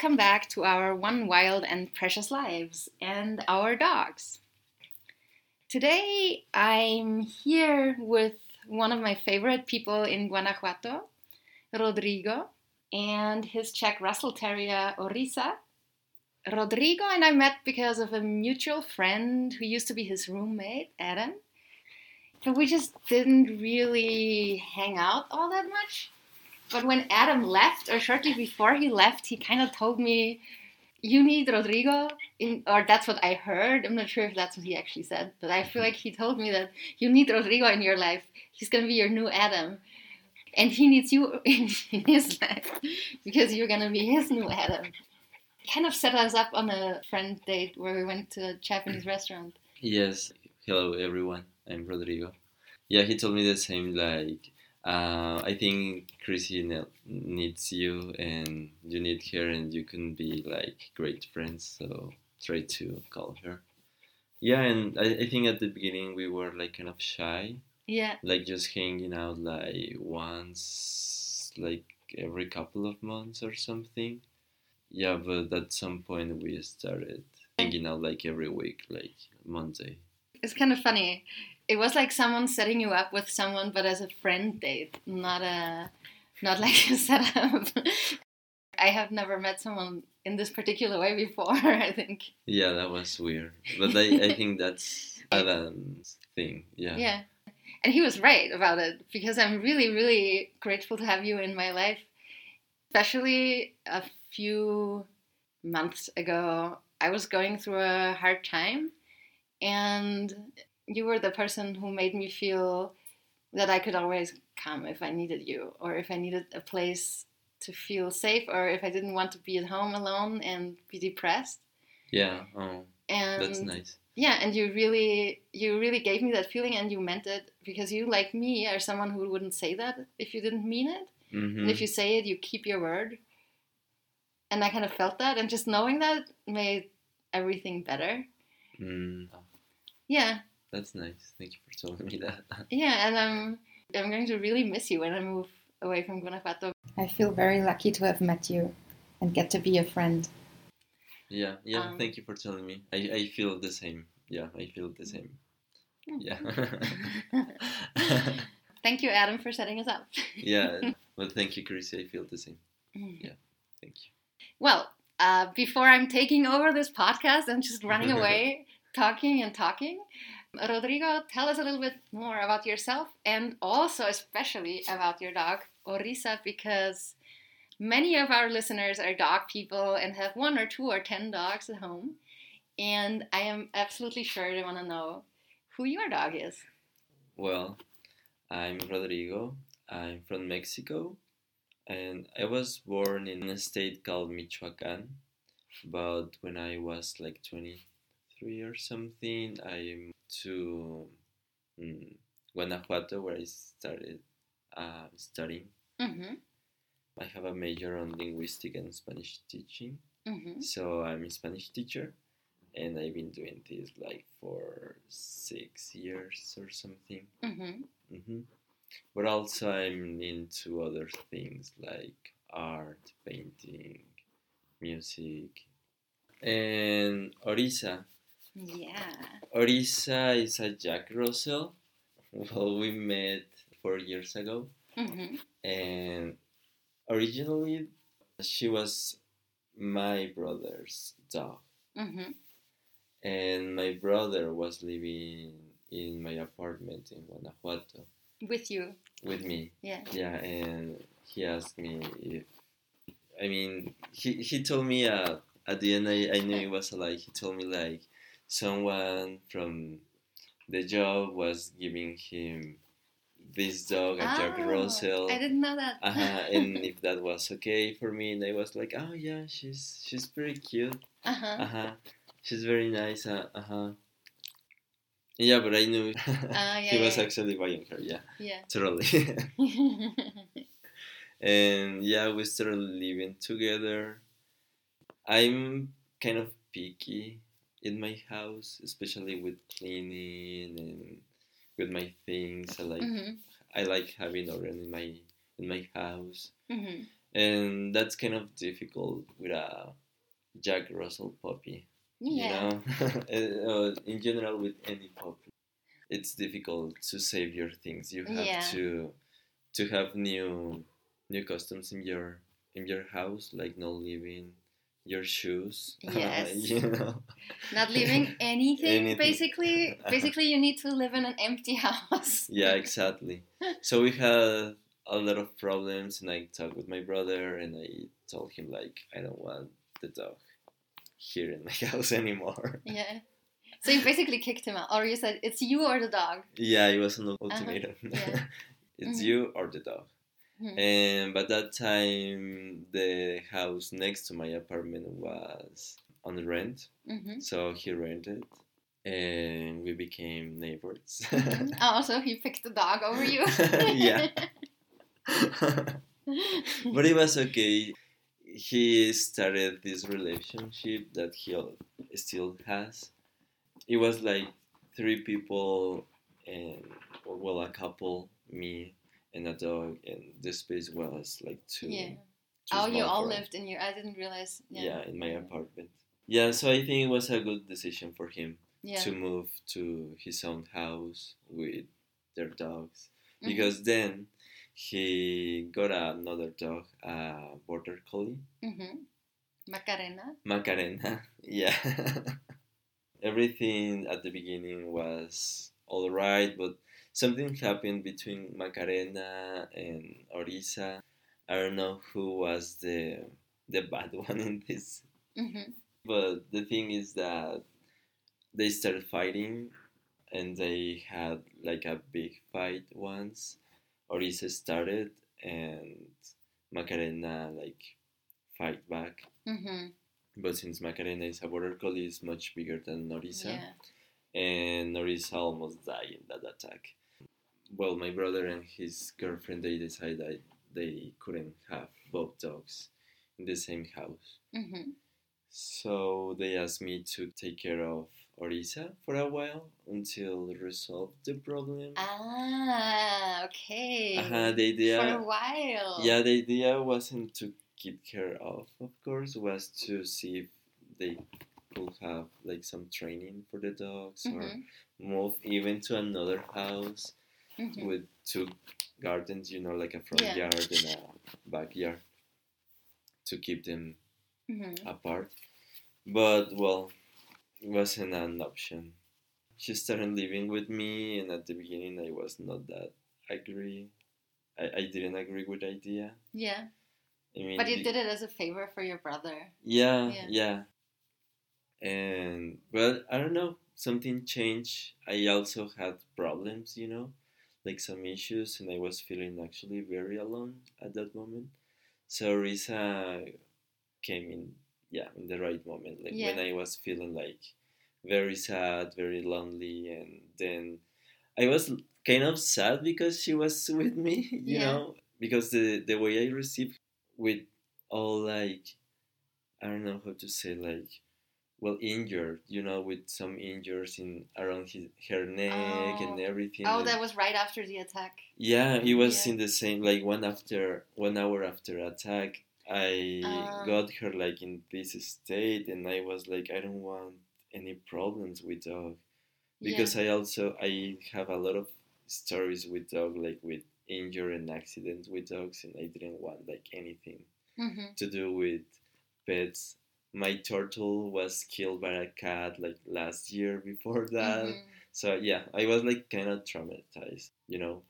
welcome back to our one wild and precious lives and our dogs. Today I'm here with one of my favorite people in Guanajuato, Rodrigo, and his Jack Russell Terrier, Orisa. Rodrigo and I met because of a mutual friend who used to be his roommate, Adam. But we just didn't really hang out all that much. But when Adam left, or shortly before he left, he kind of told me, "You need Rodrigo," in, or that's what I heard. I'm not sure if that's what he actually said, but I feel like he told me that you need Rodrigo in your life. He's gonna be your new Adam, and he needs you in his life because you're gonna be his new Adam. Kind of set us up on a friend date where we went to a Japanese restaurant. Yes. Hello, everyone. I'm Rodrigo. Yeah, he told me the same. Like, uh, I think Chrissy ne- needs you, and you need her, and you can be like great friends. So try to call her. Yeah, and I, I think at the beginning we were like kind of shy, Yeah, like just hanging out like once, like every couple of months or something. Yeah, but at some point we started hanging out like every week, like Monday. it's kind of funny. It was like someone setting you up with someone, but as a friend date, not a, not like a setup. I have never met someone in this particular way before. I think. Yeah, that was weird. But I, I think that's Adam's thing. Yeah. Yeah. And he was right about it because I'm really, really grateful to have you in my life. Especially a few months ago, I was going through a hard time, and you were the person who made me feel that I could always come if I needed you, or if I needed a place to feel safe, or if I didn't want to be at home alone and be depressed. Yeah. Oh, And that's nice. yeah and you really you really gave me that feeling and you meant it because you like me are someone who wouldn't say that if you didn't mean it hmm and if you say it you keep your word and i kind of felt that and just knowing that made everything better Mm, yeah that's nice. Thank you for telling me that. yeah and i'm i'm going to really miss you when i move away from guanajuato i feel very lucky to have met you and get to be a friend yeah. Yeah. Um, thank you for telling me. I, I feel the same. Yeah, I feel the same. Yeah. thank you adam for setting us up yeah. Well, thank you, Chrissy. I feel the same. Yeah. Thank you. Well, uh, before I'm taking over this podcast and just running away, talking and talking, Rodrigo, tell us a little bit more about yourself and also, especially, about your dog, Orisa, because many of our listeners are dog people and have one or two or ten dogs at home. And I am absolutely sure they want to know who your dog is. Well, I'm Rodrigo. I'm from Mexico, and I was born in a state called Michoacan. But when I was like 23 or something, I moved to mm, Guanajuato, where I started uh, studying. Mm-hmm. I have a major on linguistic and Spanish teaching, Mm-hmm. so I'm a Spanish teacher, and I've been doing this like for six years or something. Mm-hmm. hmm But also, I'm into other things like art, painting, music. And Orisa. Yeah. Orisa is a Jack Russell. Well, we met four years ago. Mm-hmm. And originally, she was my brother's dog. Mm-hmm. And my brother was living in my apartment in Guanajuato With you. with me. Yeah. Yeah, and he asked me if, I mean, he, he told me uh, at the end, I, I knew it was a lie. He told me like someone from the job was giving him this dog, a Jack Oh, Russell. I didn't know that. Uh-huh, and if that was okay for me, and I was like, oh yeah, she's she's pretty cute. uh-huh. Uh-huh. She's very nice. Uh, uh-huh. Yeah, but I knew Ah, yeah, he was yeah. actually buying her. Yeah, Yeah. totally. and yeah, we started living together. I'm kind of picky in my house, especially with cleaning and with my things. I like hmm I like having order in my in my house. hmm and that's kind of difficult with a Jack Russell puppy. Yeah. You know, uh, in general with any puppy, it's difficult to save your things. You have Yeah. to to have new new customs in your in your house, like not leaving your shoes. Yes. you know. Not leaving anything, Anything. basically. Basically, you need to live in an empty house. Yeah, exactly. So we had a lot of problems, and I talked with my brother, and I told him like I don't want the dog here in my house anymore. Yeah. So you basically kicked him out, or you said it's you or the dog. Yeah, it was an ultimatum. Uh-huh. yeah. it's Mhm. you or the dog. Mhm. And by that time, the house next to my apartment was on rent, hmm so he rented, and we became neighbors. Oh, so he picked the dog over you. yeah. but it was okay. He started this relationship that he still has. It was like three people and well, a couple, me and a dog, and this space was like two. Yeah. too oh, you all lived in your. I didn't realize. Yeah. Yeah. in my apartment. Yeah, so I think it was a good decision for him Yeah. to move to his own house with their dogs Mhm. because then he got another dog, a border collie, Mhm. Macarena. Macarena. Yeah. Everything at the beginning was all right, but something happened between Macarena and Orisa. I don't know who was the the bad one in this, hmm but the thing is that they started fighting and they had like a big fight once. Orisa started and Macarena like fight back. hmm But since Macarena is a border collie, is much bigger than Orisa, Yeah. and Orisa almost died in that attack. Well, my brother and his girlfriend they decided they couldn't have both dogs in the same house. hmm So they asked me to take care of Orisa for a while until resolve the problem. Ah, okay. Uh-huh, the idea, For a while. yeah, the idea wasn't to keep care of, of course, was to see if they could have like some training for the dogs or Mhm. move even to another house Mhm. with two gardens, you know, like a front Yeah. yard and a backyard to keep them Mhm. apart. But well, it wasn't an option. She started living with me, and at the beginning, I was not that agree. I, I didn't agree with the idea. Yeah. I mean, But you the- did it as a favor for your brother. Yeah, Yeah. yeah. And well, I don't know. Something changed. I also had problems, you know, like some issues, and I was feeling actually very alone at that moment. So Orisa came in, yeah, in the right moment, like when I was feeling like very sad, very lonely, and then I was kind of sad because she was with me, you Yeah. know, because the the way I received with all like I don't know how to say like well injured, you know, with some injuries in around his, her neck and Oh. everything. Oh, that was right after the attack. yeah, it was Yeah. in the same like one after one hour after attack. I Ah. got her like in this state, and I was like, I don't want any problems with dog because I also I have a lot of stories with dog like with injury and accidents with dogs, and I didn't want like anything hmm to do with pets. My turtle was killed by a cat like last year before that. Mhm. So yeah, I was like kind of traumatized, you know.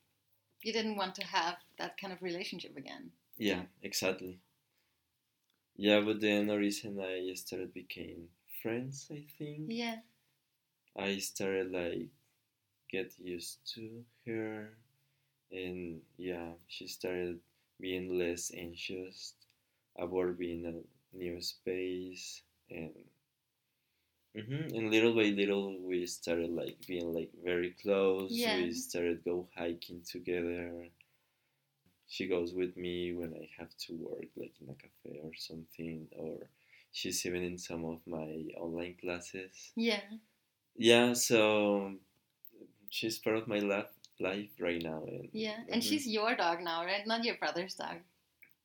You didn't want to have that kind of relationship again. Yeah, exactly. Yeah, but then Orisa and I started became friends, I think. Yeah. I started like get used to her and yeah, she started being less anxious about being a new space and hmm and little by little we started like being like very close. Yeah. We started go hiking together. She goes with me when I have to work like in a cafe or something or she's even in some of my online classes Yeah. yeah so she's part of my life life right now and Yeah. And Mhm. she's your dog now, right? Not your brother's dog.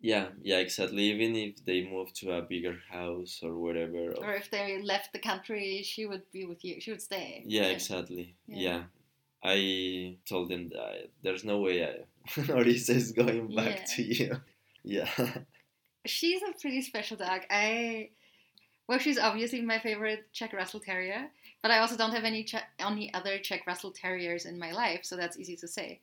Yeah, yeah, exactly. Even if they move to a bigger house or whatever. Or if they left the country, she would be with you. She would stay. Yeah, exactly. Yeah. Yeah. I told them that there's no way I, Orisa is going back Yeah. to you. Yeah. She's a pretty special dog. I well, she's obviously my favorite Jack Russell Terrier, but I also don't have any Jack, any other Jack Russell Terriers in my life, so that's easy to say.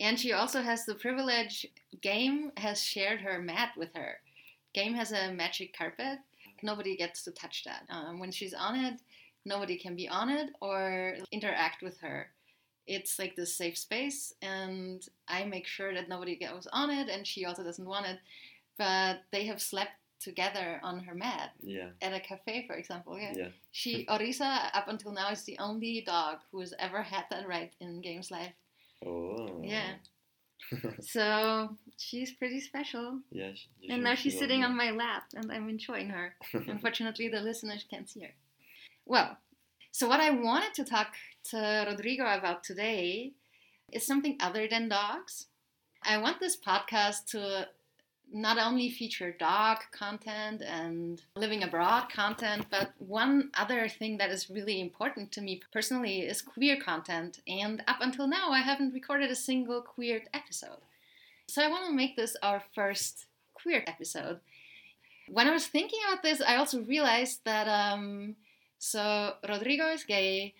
And she also has the privilege. Game has shared her mat with her. Game has a magic carpet. Nobody gets to touch that. Um, when she's on it, nobody can be on it or interact with her. It's like this safe space, and I make sure that nobody goes on it, and she also doesn't want it. But they have slept together on her mat Yeah. at a cafe, for example. Yeah. Yeah. She Orisa up until now is the only dog who has ever had that right in Game's life. Oh. Yeah. So she's pretty special. Yeah. she- And now she's sitting on my lap and I'm enjoying her. Unfortunately, the listeners can't see her. Well, so what I wanted to talk to Rodrigo about today is something other than dogs. I want this podcast to not only feature dog content and living abroad content, but one other thing that is really important to me personally is queer content. And up until now, I haven't recorded a single queer episode. So I want to make this our first queer episode. When I was thinking about this, I also realized that um, so Rodrigo is gay,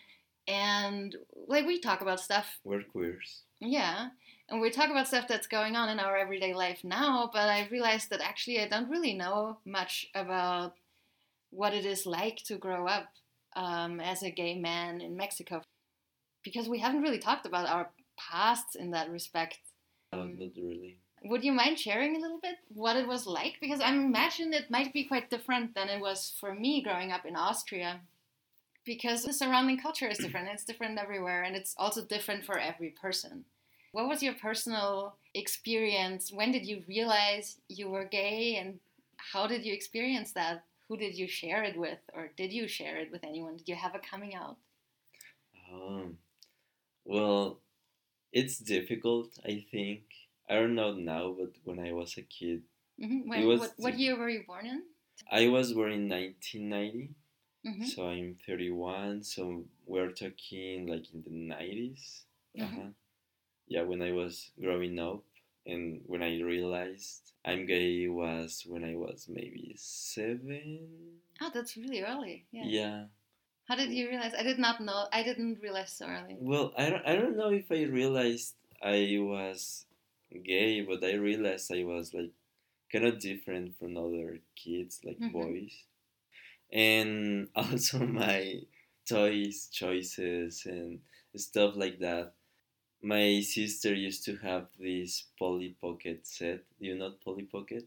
and like we talk about stuff, We're queers. yeah, and we talk about stuff that's going on in our everyday life now. But I realized that actually I don't really know much about what it is like to grow up um, as a gay man in Mexico, because we haven't really talked about our pasts in that respect. Um, not really. would you mind sharing a little bit what it was like? Because I imagine it might be quite different than it was for me growing up in Austria. Because the surrounding culture is different. It's different everywhere, and it's also different for every person. What was your personal experience? When did you realize you were gay, and how did you experience that? Who did you share it with, or did you share it with anyone? Did you have a coming out? Um, well, it's difficult, I think. I don't know now, but when I was a kid, hmm It was- what, what year were you born in? I was born in 1990, hmm so I'm 31, so we're talking like in the 90s. Mhm. Uh-huh. Yeah, when I was growing up, and when I realized I'm gay was when I was maybe seven. Oh, that's really early. Yeah. yeah. How did you realize? I did not know. I didn't realize so early. Well, I don't, I don't know if I realized I was gay, but I realized I was like kind of different from other kids, like Mhm. boys. And also my toys choices and stuff like that. My sister used to have this Polly Pocket set. Do you know Polly Pocket?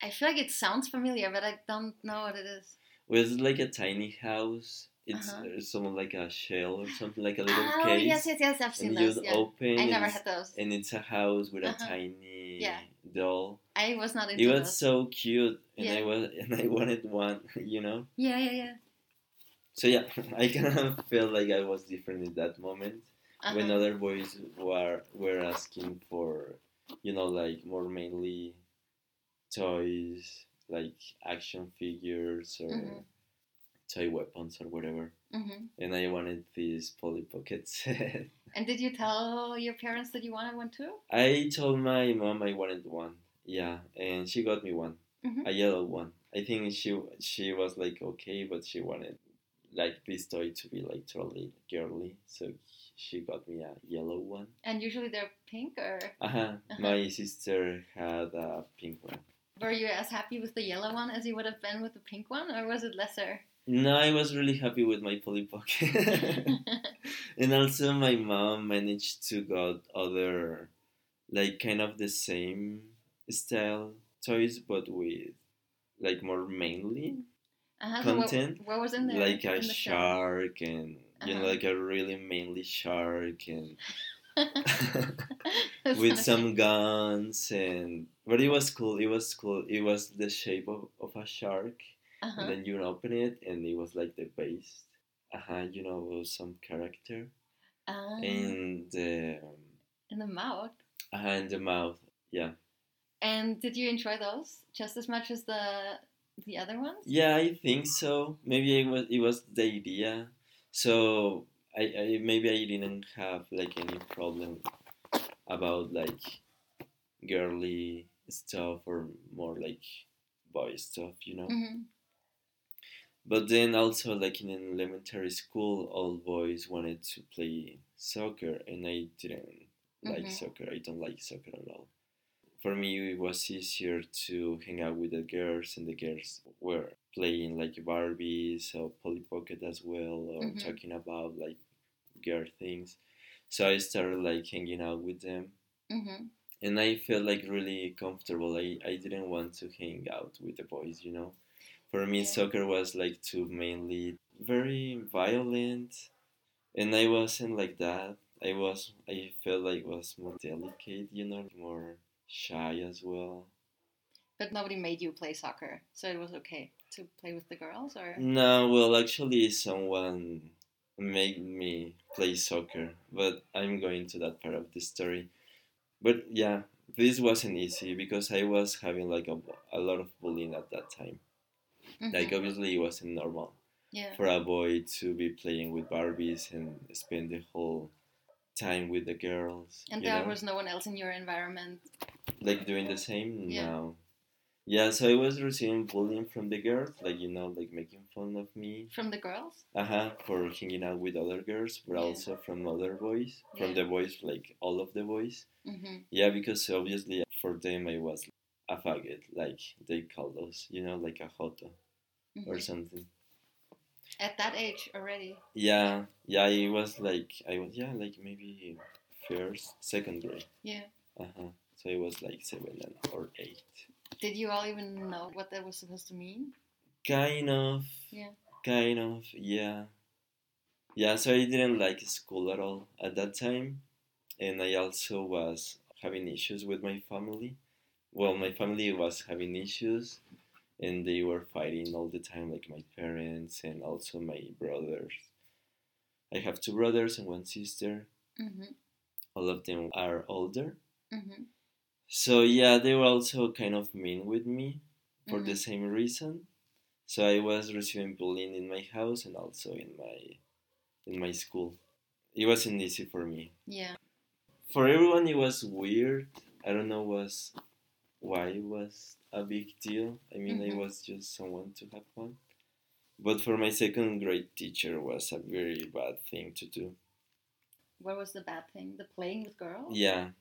I feel like it sounds familiar, but I don't know what it is. Well, it's like a tiny house. It's Uh-huh. uh something like a shell or something like a little oh case. yes, yes, yes. I've seen and those. you Yeah. open. I never had those. and it's a house with a Uh-huh. tiny Yeah. doll. I was not into It was those. so cute, and I was and I wanted one, you know. Yeah, yeah, yeah. So yeah, I kind of felt like I was different in that moment when Uh-huh. other boys were were asking for, you know, like more mainly toys, like action figures or Mhm. toy weapons or whatever. hmm And I wanted these Polly pockets. And did you tell your parents that you wanted one too? I told my mom I wanted one. Yeah, and she got me one, Mhm. a yellow one. I think she she was like okay, but she wanted like this toy to be like totally girly, so she got me a yellow one. And usually they're pink, or Uh-huh. Uh-huh. My sister had a pink one. were you as happy with the yellow one as you would have been with the pink one, or was it lesser? No, I was really happy with my Polly Pocket. and also my mom managed to got other like kind of the same style toys but with like more mainly Uh-huh, so what- Content, what, was in there? like a the shark and you know Uh-huh. like a really mainly shark and with some guns and but it was cool it was cool it was the shape of, of a shark Uh-huh. and then you open it and it was like the base uh-huh you know some character Ah, and um, in the mouth. uh, in the mouth yeah And did you enjoy those just as much as the the other ones? Yeah, I think so. Maybe it was it was the idea. So I, I maybe I didn't have like any problem about like girly stuff or more like boy stuff, you know. hmm But then also like in elementary school, all boys wanted to play soccer, and I didn't like Mhm. soccer. I don't like soccer at all. For me, it was easier to hang out with the girls, and the girls were playing like Barbies or Polly Pocket as well, or Mhm. talking about like girl things. So I started like hanging out with them, hmm and I felt like really comfortable. I, I didn't want to hang out with the boys, you know. For me, Yeah. soccer was like too mainly very violent, and I wasn't like that. I was I felt like was more delicate, you know, more shy as well. But nobody made you play soccer, so it was okay to play with the girls, or No, well, actually, someone made me play soccer, but I'm going to that part of the story. But yeah, this wasn't easy because I was having like a, a lot of bullying at that time. Like Mhm. obviously it wasn't normal yeah, for a boy to be playing with Barbies and spend the whole time with the girls. and there know? was no one else in your environment. like doing the same Yeah. now. Yeah, so I was receiving bullying from the girls, like you know, like making fun of me. From the girls? Uh-huh, for hanging out with other girls, but Yeah. also from other boys, from the boys, like all of the boys. hmm Yeah, because obviously for them I was a faggot, like they call us, you know, like a joto or hmm something. At that age already. Yeah, yeah, it was like I was yeah, like maybe first, second grade. Yeah. Uh-huh. So it was like seven and, or eight. Did you all even know what that was supposed to mean? Kind of. Yeah. Kind of, yeah. Yeah, so I didn't like school at all at that time. And I also was having issues with my family. Well, my family was having issues and they were fighting all the time, like my parents and also my brothers. I have two brothers and one sister. hmm All of them are older. hmm So, yeah, they were also kind of mean with me for the Mhm. same reason. So I was receiving bullying in my house and also in my in my school. It wasn't easy for me. Yeah. For everyone, it was weird. I don't know was why it was a big deal. I mean, I Mhm. was just someone to have fun. But for my second grade teacher, was a very bad thing to do. What was the bad thing? The playing with girls? Yeah.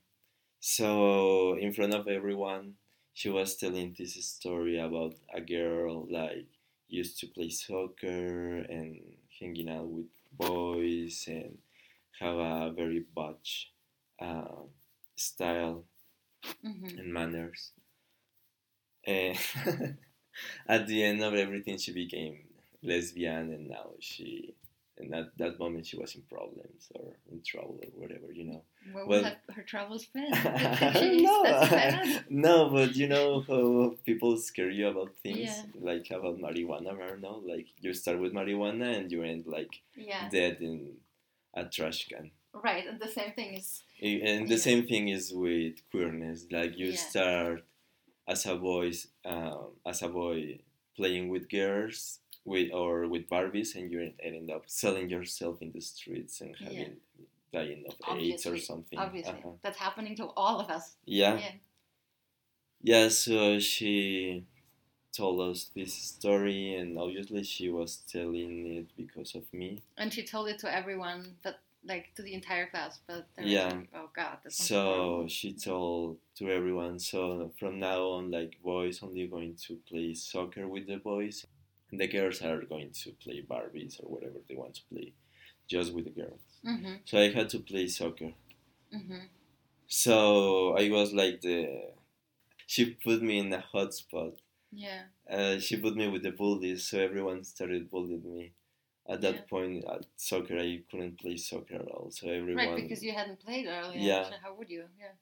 So in front of everyone, she was telling this story about a girl like used to play soccer and hanging out with boys and have a very butch uh, style hmm and manners. And at the end of everything, she became lesbian, and now she. And at that moment, she was in problems or in trouble or whatever, you know. Where Well- have her travels been? No, no, but you know how people scare you about things, Yeah. like about marijuana. Don't know, like you start with marijuana and you end like Yeah. dead in a trash can. Right. And the same thing is. And the Yeah. same thing is with queerness. Like you start as a boy, um, as a boy playing with girls, with or with Barbies, and you end up selling yourself in the streets and having dying of AIDS or something. Obviously. Uh-huh. That's happening to all of us. Yeah. Yeah. Yeah, so she told us this story, and obviously she was telling it because of me. And she told it to everyone, but like to the entire class. But Yeah. like, oh God. So she told to everyone. So from now on, like boys only going to play soccer with the boys, and the girls are going to play Barbies or whatever they want to play, just with the girls. Mhm. So I had to play soccer. Mhm. So I was like the. She put me in a hot spot. Yeah. uh, she put me with the bullies, so everyone started bullying me. At that Yeah. point, at soccer, I couldn't play soccer at all. So everyone, Right, because you hadn't played earlier. Yeah. So how would you? Yeah.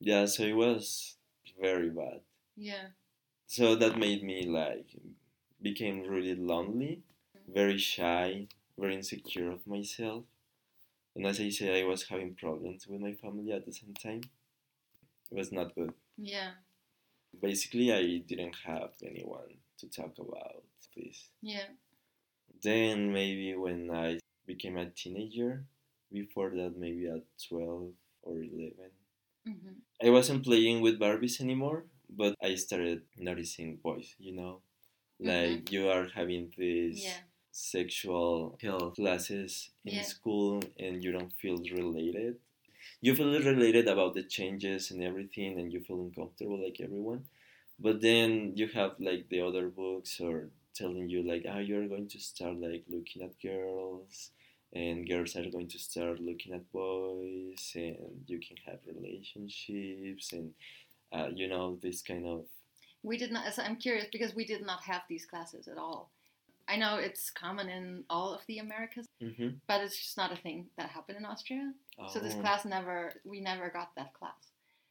yeah, so it was very bad. Yeah. So that made me like became really lonely, very shy, very insecure of myself, and as I say, I was having problems with my family at the same time. It was not good. Yeah. Basically, I didn't have anyone to talk about this. Yeah. Then maybe when I became a teenager, before that, maybe at 12 or 11, hmm I wasn't playing with Barbies anymore, but I started noticing boys, you know? Like you are having this. Yeah. Sexual health classes in Yeah. school and you don't feel related. You feel related about the changes and everything and you feel uncomfortable like everyone. But then you have like the other books or telling you like ah you're going to start like looking at girls and girls are going to start looking at boys and you can have relationships and uh, you know this kind of We did not. So I'm curious because we did not have these classes at all. I know it's common in all of the Americas, Mhm. but it's just not a thing that happened in Austria. So this Oh. class never, we never got that class.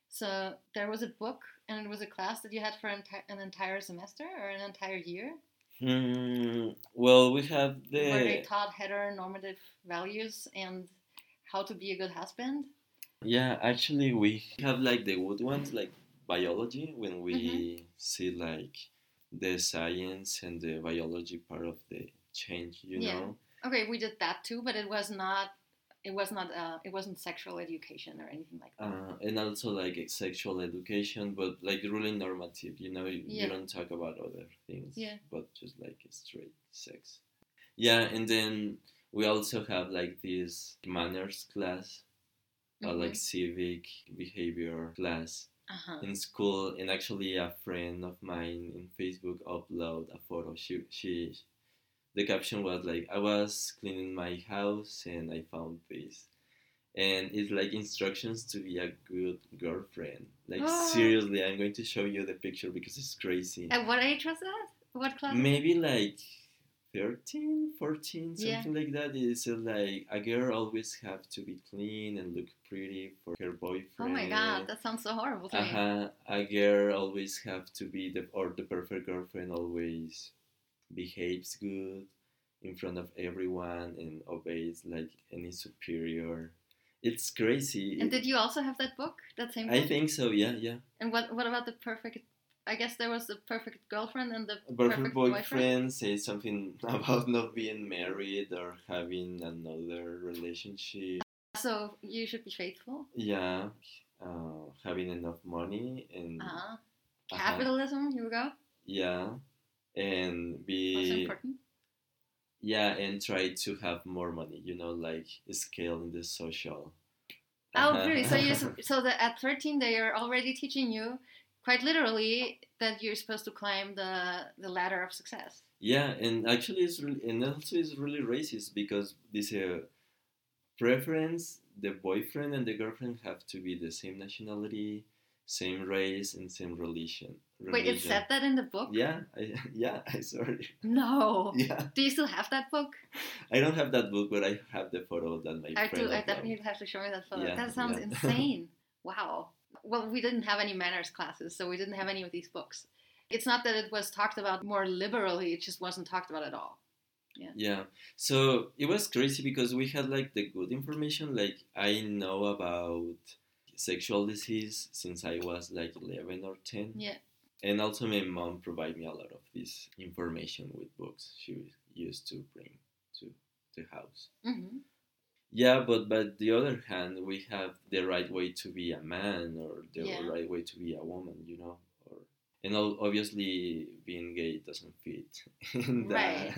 So there was a book, and it was a class that you had for enti- an entire semester or an entire year, Hmm, well we have the where they taught heteronormative values and how to be a good husband. yeah actually we have like the good ones like biology when we Mm-hmm. see like the science and the biology part of the change you Yeah. know Okay, we did that too, but it was not. It was not. Uh, it wasn't sexual education or anything like that. uh, and also like sexual education but like really normative you know you, Yeah. you don't talk about other things Yeah. but just like straight sex yeah and then we also have like this manners class or like civic behavior class uh huh. in school and actually a friend of mine in facebook upload a photo she, she the caption was like i was cleaning my house and i found this and it's like instructions to be a good girlfriend like Ah. seriously i'm going to show you the picture because it's crazy At what age was that? What class? maybe like 13 14 Yeah. something like that it's uh, like a girl always have to be clean and look pretty for her boyfriend Oh my god, that sounds so horrible to uh-huh. a girl always have to be the or the perfect girlfriend always behaves good in front of everyone and obeys like any superior it's crazy And did you also have that book? That same book? i think so yeah yeah And what what about the perfect? I guess there was the perfect girlfriend and the perfect, perfect boyfriend, boyfriend. says something about not being married or having another relationship So you should be faithful. yeah uh, having enough money and huh. uh-huh, Capitalism. You go. yeah and be important. yeah and try to have more money you know like scale in the social Oh, Uh-huh. really? So you so that at thirteen they are already teaching you quite literally that you're supposed to climb the the ladder of success. yeah and actually it's really and also it's really racist because this uh, preference the boyfriend and the girlfriend have to be the same nationality same race and same religion Wait, it said that in the book? yeah I, yeah i saw it No. yeah Do you still have that book? i don't have that book but i have the photo that my I friend do. I uploaded. definitely have to show me that photo. Yeah, that sounds yeah. insane. Wow. Well, we didn't have any manners classes, so we didn't have any of these books. It's not that it was talked about more liberally; it just wasn't talked about at all. Yeah. Yeah. So it was crazy because we had like the good information. Like I know about sexual disease since I was like 11 or 10. Yeah. And also my mom provided me a lot of this information with books she used to bring to the house. hmm Yeah, but but the other hand, we have the right way to be a man or the Yeah. right way to be a woman, you know. Or and obviously being gay doesn't fit in that. Right.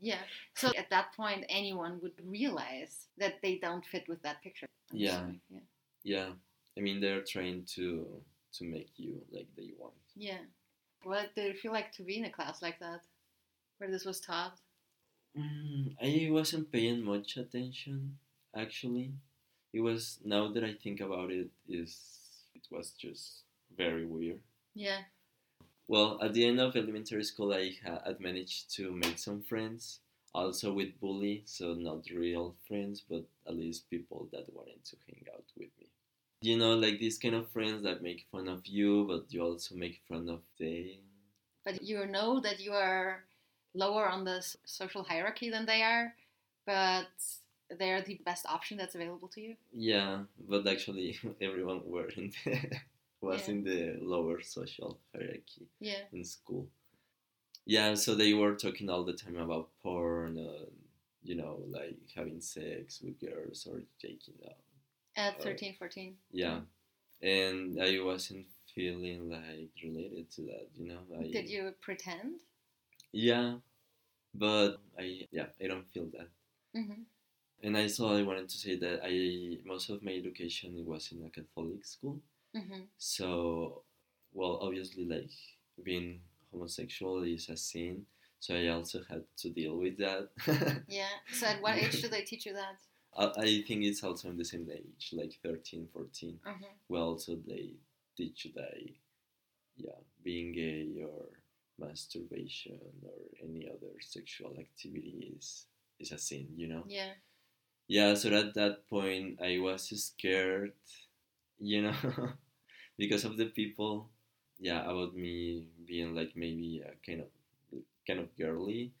Yeah. So at that point, anyone would realize that they don't fit with that picture. Yeah. Yeah. Yeah, I mean they're trained to to make you like they want. Yeah. What did it feel like to be in a class like that, where this was taught? Mm, I wasn't paying much attention actually. It was now that I think about it, is it was just very weird. Yeah. Well, at the end of elementary school, I had managed to make some friends, also with bully, so not real friends, but at least people that wanted to hang out with me. You know, like these kind of friends that make fun of you, but you also make fun of them. But you know that you are lower on the social hierarchy than they are, but they're the best option that's available to you. Yeah, but actually everyone weren't. was Yeah. in the lower social hierarchy Yeah. in school. Yeah, so they were talking all the time about porn, and, you know, like having sex with girls or taking out. At Uh, 13, 14. Yeah, and I wasn't feeling like related to that, you know. I, Did you pretend? Yeah, but I yeah I don't feel that. hmm And I thought I wanted to say that I most of my education was in a Catholic school, hmm so well obviously like being homosexual is a sin, so I also had to deal with that. Yeah. So at what age do they teach you that? I, I think it's also in the same age, like 13, 14. hmm Well, so they teach you that, yeah, being gay or masturbation or any other sexual activity is, is a sin, you know? Yeah. Yeah, so at that point I was scared, you know, because of the people, yeah, about me being like maybe a kind of kind of girly.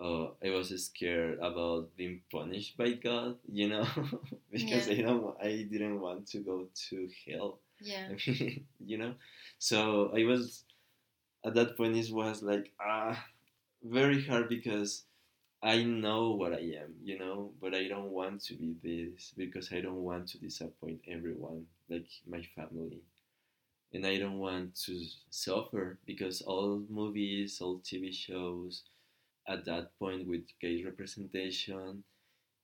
Uh, I was scared about being punished by God, you know, because Yeah. I don't, I didn't want to go to hell. Yeah. I mean, you know, so I was at that point. It was like ah, very hard because I know what I am, you know, but I don't want to be this because I don't want to disappoint everyone, like my family. And I don't want to suffer because all movies, all TV shows at that point with gay representation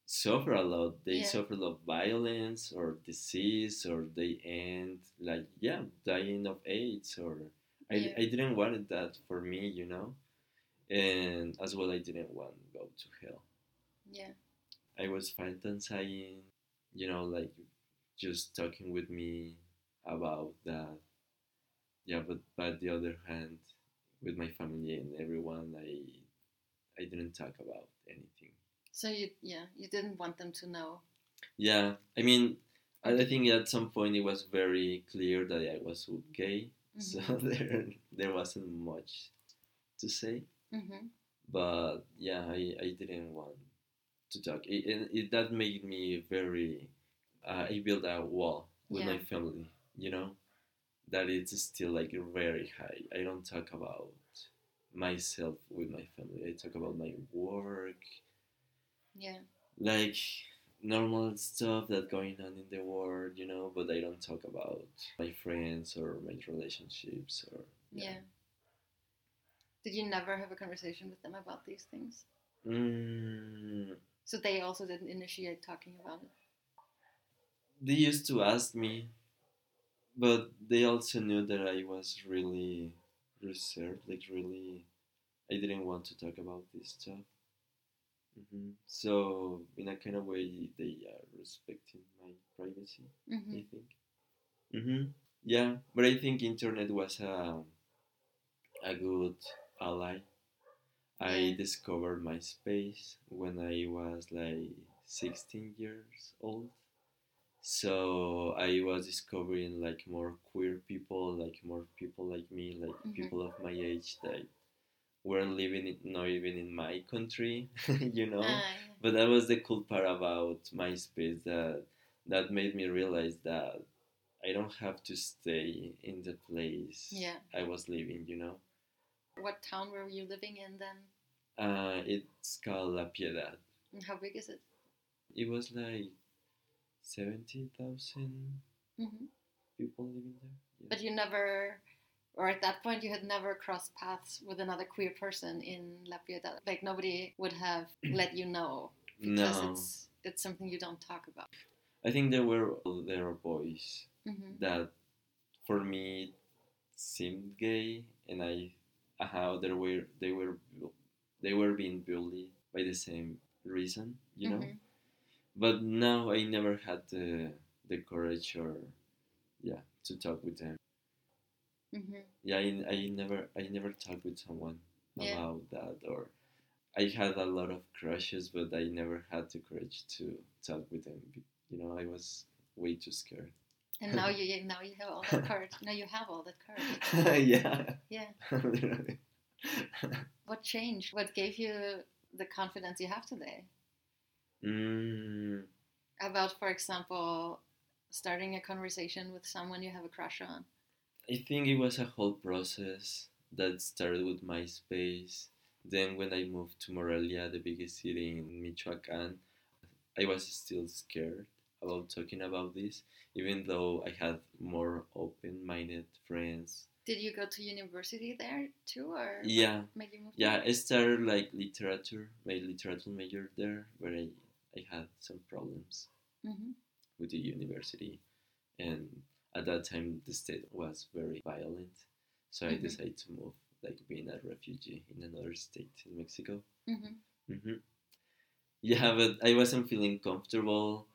suffer a lot. They Yeah. suffer a lot of violence or disease or they end like, yeah, dying of AIDS or I, Yeah. I didn't want that for me, you know and as well I didn't want to go to hell. Yeah. I was fantasizing, you know, like just talking with me about that. Yeah, but by the other hand, with my family and everyone, I I didn't talk about anything. So you, yeah, you didn't want them to know. Yeah, I mean, I think at some point it was very clear that I was gay, so Mhm. there there wasn't much to say. Hmm but yeah, I, I didn't want to talk. It, and it, that made me very. Uh, I built a wall with my family. You know, that it's still like very high. I don't talk about myself with my family. I talk about my work, Yeah. like normal stuff that's going on in the world. You know, but I don't talk about my friends or my relationships or Yeah. Did you never have a conversation with them about these things? Mm, So they also didn't initiate talking about it. they used to ask me, but they also knew that I was really reserved, like really, I didn't want to talk about this stuff. hmm So in a kind of way, they are respecting my privacy. hmm I think. hmm Yeah, but I think internet was a a good ally. I discovered MySpace when I was like 16 years old. So I was discovering like more queer people, like more people like me, like Mhm. people of my age that weren't living in, not even in my country, you know. Ah, But that was the cool part about MySpace that that made me realize that I don't have to stay in the place Yeah. I was living, you know. What town were you living in then? Uh, it's called La Piedad. And how big is it? It was like 70,000 hmm people living there. Yeah. But you never, or at that point, you had never crossed paths with another queer person in La Piedad. Like nobody would have let you know because no, it's it's something you don't talk about. I think there were there are boys hmm that for me seemed gay, and I how they were they were they were being bullied by the same reason, you know. Mhm. But now I never had the the courage or yeah to talk with them. hmm Yeah, I, I never I never talked with someone Yeah. about that or. I had a lot of crushes, but I never had the courage to talk with them. You know, I was way too scared. And now you now you have all that courage. now you have all that courage. yeah. Yeah. What changed? What gave you the confidence you have today? mm, About, for example, starting a conversation with someone you have a crush on. I think it was a whole process that started with MySpace. Then when I moved to Morelia, the biggest city in Michoacan, I was still scared about talking about this, even though I had more open-minded friends. Did you go to university there too, or Yeah, made you move? yeah. I started like literature, my literature major there, where I, I had some problems hmm with the university, and at that time the state was very violent, so I Mhm. decided to move, like being a refugee in another state in Mexico. hmm hmm Yeah, but I wasn't feeling comfortable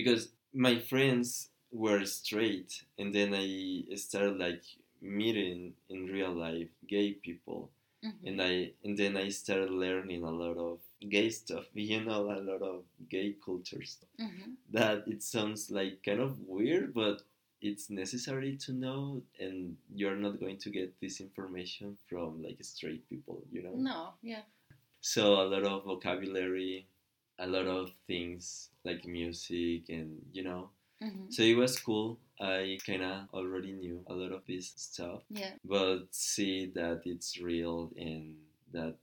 because my friends were straight, and then I started like meeting in real life gay people, hmm and I and then I started learning a lot of gay stuff. You know, a lot of gay cultures. hmm That it sounds like kind of weird, but it's necessary to know, and you're not going to get this information from like straight people. You know. No, yeah. So a lot of vocabulary, a lot of things like music and you know. hmm So it was cool. I kind of already knew a lot of this stuff, Yeah. but see that it's real and that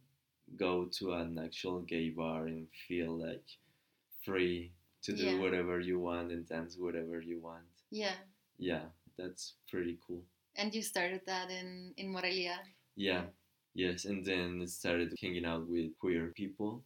go to an actual gay bar and feel like free to do Yeah. whatever you want and dance whatever you want. Yeah. Yeah, that's pretty cool. And you started that in in Morelia. Yeah, yes, and then started hanging out with queer people.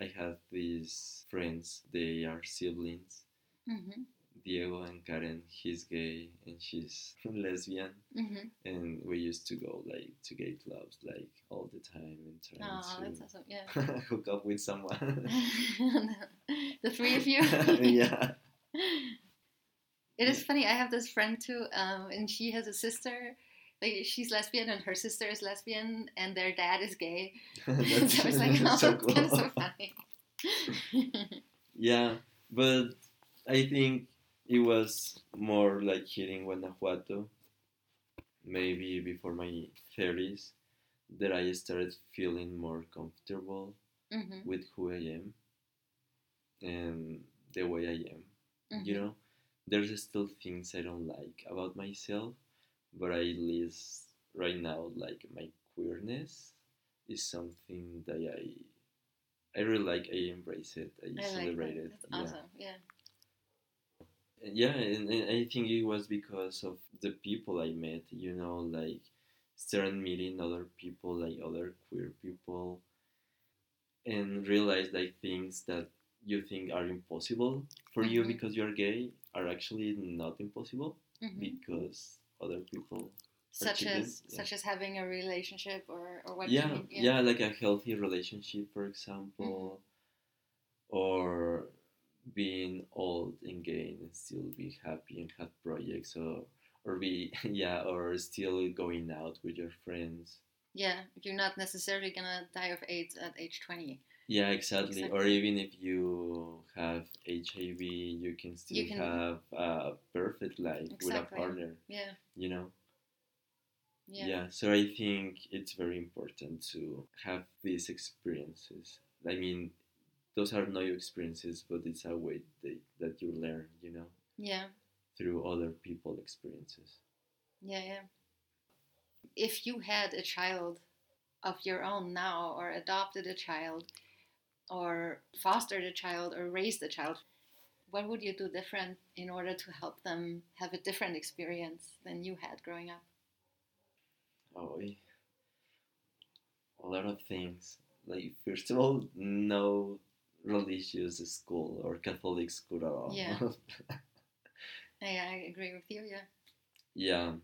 I have these friends, they are siblings, hmm Diego and Karen. He's gay and she's from lesbian, hmm and we used to go like to gay clubs like all the time and trying Oh, to awesome. Yeah. hook up with someone. the three of you. yeah. It is funny. I have this friend too, um, and she has a sister. Like she's lesbian, and her sister is lesbian, and their dad is gay. That's so I was like, oh, so that's cool. so funny. Yeah, but I think it was more like here in Guanajuato, maybe before my 30s, that I started feeling more comfortable hmm with who I am and the way I am. You know, there's still things I don't like about myself, but at least right now, like my queerness is something that I. I really like. I embrace it. I, I like celebrate that. it. That's yeah. awesome. Yeah. yeah and, and i think it was because of the people i met you know like started meeting other people like other queer people and realize like things that you think are impossible for you Mhm. because you're gay are actually not impossible hmm because other people Such as yeah. such as having a relationship or or what? yeah, you mean? yeah like a healthy relationship for example mm-hmm. or being old and gay and still be happy and have projects or or be yeah or still going out with your friends Yeah, you're not necessarily gonna die of AIDS at age 20. Yeah exactly, or even if you have hiv you can still can- have a perfect life with a partner Yeah, you know? Yeah, yeah so i think it's very important to have these experiences. I mean those are new experiences but it's a way that, that you learn you know? Yeah, through other people experiences. Yeah, yeah. If you had a child of your own now, or adopted a child, or foster the child, or raise the child, what would you do different in order to help them have a different experience than you had growing up? oh a lot of things like first of all no religious school or catholic school at all Yeah. Yeah, I agree with you. Yeah, Yeah,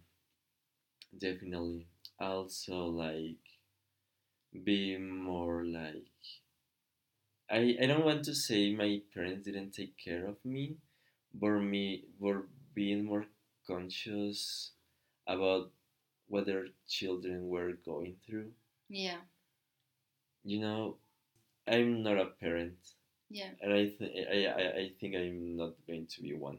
definitely. Also, like, be more like. I, I don't want to say my parents didn't take care of me, but me were being more conscious about what their children were going through. yeah, You know, I'm not a parent, yeah. and I th- I, I, I think I'm not going to be one.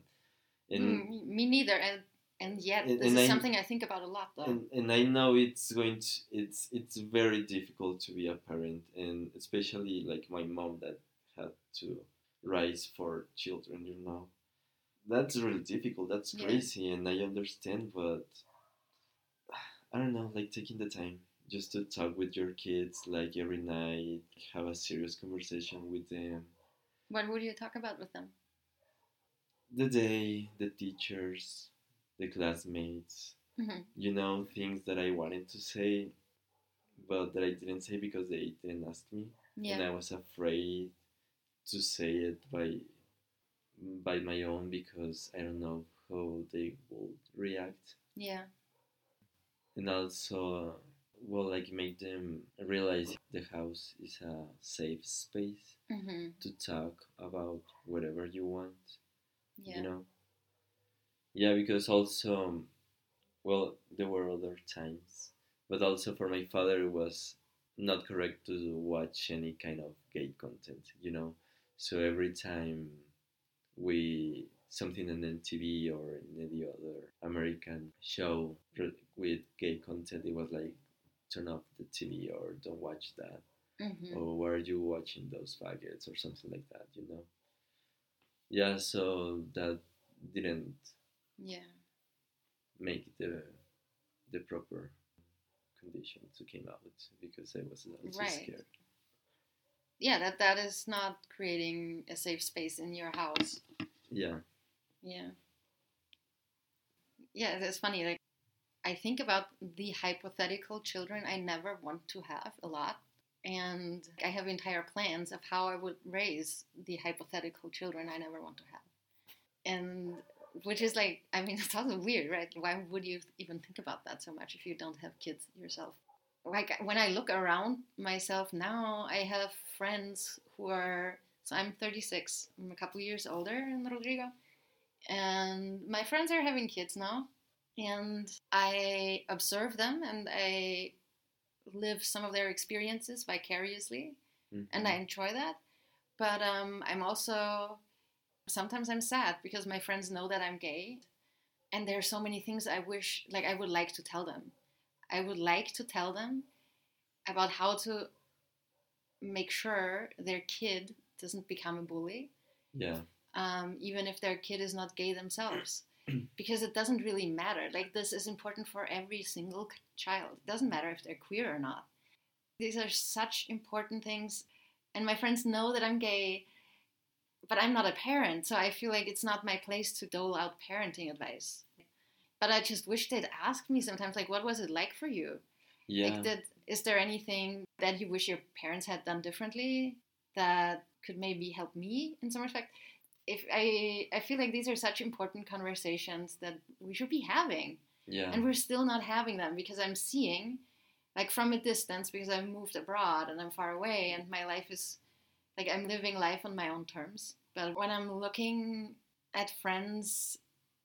And Mm, me neither. And and yet, And- this and is I- something I think about a lot, though. and, and I know it's going to it's it's very difficult to be a parent and especially like my mom that had to raise four children you know that's really difficult that's Yeah. crazy and I understand but I don't know, like taking the time just to talk with your kids, like every night, have a serious conversation with them. What would you talk about with them? The day, the teachers, the classmates, hmm you know, things that I wanted to say, but that I didn't say because they didn't ask me. and I was afraid to say it by by my own because I don't know how they would react, Yeah. and also well, like make them realize the house is a safe space hmm to talk about whatever you want, Yeah. you know. Yeah, because also, well, there were other times, but also for my father it was not correct to watch any kind of gay content, you know. So every time we something on MTV or in any other American show with gay content, it was like turn off the TV or don't watch that, hmm or why are you watching those faggots or something like that, you know. Yeah, so that didn't Yeah. make the the proper condition to came out because I was also Right. scared. Yeah. That that is not creating a safe space in your house. Yeah, Yeah. Yeah, it's funny. Like, I think about the hypothetical children I never want to have a lot. And I have entire plans of how I would raise the hypothetical children I never want to have. And which is like, I mean, it's also weird, right? Why would you even think about that so much if you don't have kids yourself? Like, when I look around myself now, I have friends who are, so I'm 36, I'm a couple years older than Rodrigo and my friends are having kids now and i observe them and i live some of their experiences vicariously and i Mhm. enjoy that but um, i'm also sometimes i'm sad because my friends know that i'm gay and there are so many things i wish like i would like to tell them i would like to tell them about how to make sure their kid doesn't become a bully yeah, um, even if their kid is not gay themselves, because it doesn't really matter. Like this is important for every single child. It doesn't matter if they're queer or not. These are such important things, and my friends know that I'm gay, but I'm not a parent, so I feel like it's not my place to dole out parenting advice. But I just wish they'd ask me sometimes, like, what was it like for you? yeah. Like, did is there anything that you wish your parents had done differently that could maybe help me in some respect? If I I feel like these are such important conversations that we should be having, yeah, and we're still not having them because I'm seeing, like from a distance, because I've moved abroad and I'm far away, and my life is like I'm living life on my own terms. But when I'm looking at friends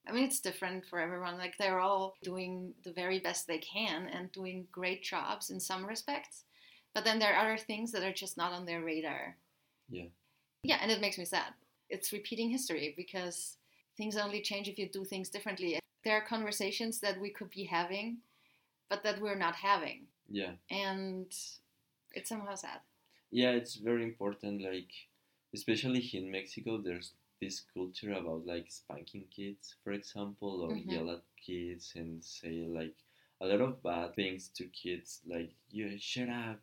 I mean, it's different for everyone. Like, they're all doing the very best they can and doing great jobs in some respects. But then there are other things that are just not on their radar. Yeah. Yeah, and it makes me sad. It's repeating history because things only change if you do things differently. There are conversations that we could be having, but that we're not having. yeah. And it's somehow sad. Yeah, it's very important. Like, especially here in Mexico, there's this culture about like spanking kids, for example, or Mhm. yell at kids and say like a lot of bad things to kids, like "you shut up,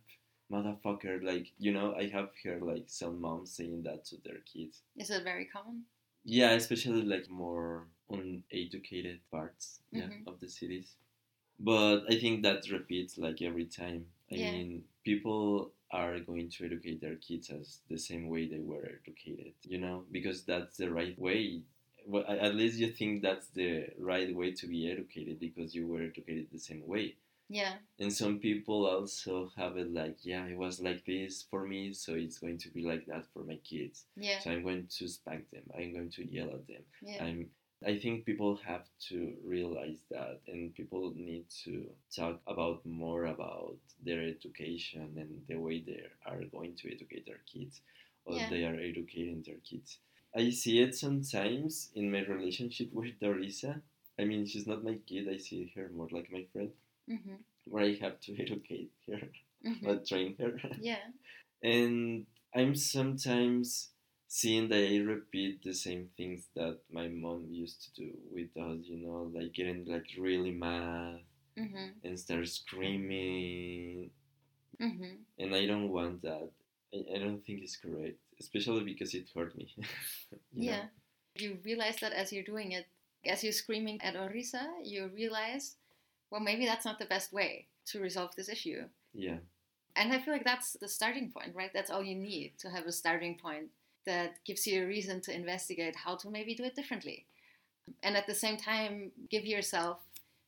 motherfucker." Like, you know, I have heard like some moms saying that to their kids. Is it very common? Yeah, especially like more uneducated parts yeah, Mhm. of the cities. But I think that repeats like every time. I Yeah. mean, people are going to educate their kids as the same way they were educated, you know, because that's the right way. Well, at least you think that's the right way to be educated because you were educated the same way. Yeah. And some people also have it like, yeah, it was like this for me, so it's going to be like that for my kids. Yeah. So I'm going to spank them. I'm going to yell at them. Yeah. I'm I think people have to realize that and people need to talk about more about their education and the way they are going to educate their kids or Yeah. they are educating their kids. I see it sometimes in my relationship with Orisa. I mean, she's not my kid, I see her more like my friend, hmm where I have to educate her hmm or train her. Yeah. and I'm sometimes seeing that I repeat the same things that my mom used to do with us, you know, like getting like really mad Mm-hmm. and start screaming Mm-hmm. and i don't want that i, I don't think it's correct especially because it hurt me you know? Yeah. You realize that as you're doing it, as you're screaming at Orisa, you realize, well, maybe that's not the best way to resolve this issue. yeah And I feel like that's the starting point, right? That's all you need to have a starting point that gives you a reason to investigate how to maybe do it differently. And at the same time, give yourself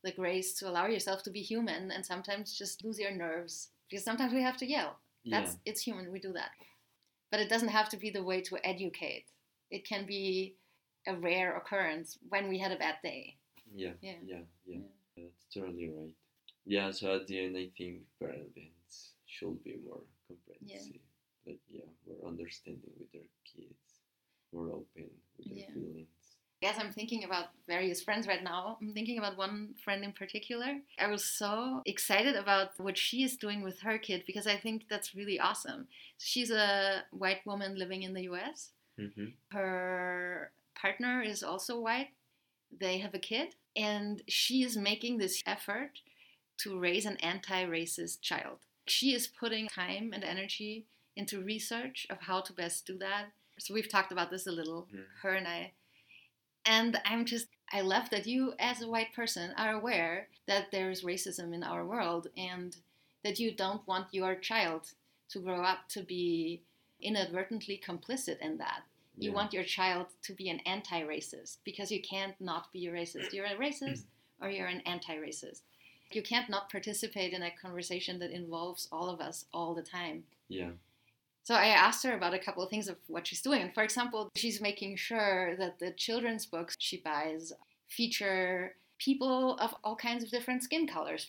the grace to allow yourself to be human and sometimes just lose your nerves because sometimes we have to yell. yeah That's it's human, we do that. But it doesn't have to be the way to educate. It can be a rare occurrence when we had a bad day. yeah Yeah. yeah yeah Yeah. that's totally right yeah so at the end i think parents should be more comprehensive like yeah more understanding with their kids more open with their Yeah. feelings As I'm thinking about various friends right now, I'm thinking about one friend in particular. I was so excited about what she is doing with her kid because I think that's really awesome. She's a white woman living in the US. mm-hmm. Her partner is also white. They have a kid, and she is making this effort to raise an anti racist child. She is putting time and energy into research of how to best do that. So we've talked about this a little, Mhm. her and I. And I'm just, I love that you, as a white person, are aware that there's racism in our world and that you don't want your child to grow up to be inadvertently complicit in that. You Yeah. want your child to be an anti racist because you can't not be a racist. You're a racist or you're an anti racist. You can't not participate in a conversation that involves all of us all the time. yeah So I asked her about a couple of things of what she's doing. And for example, she's making sure that the children's books she buys feature people of all kinds of different skin colors.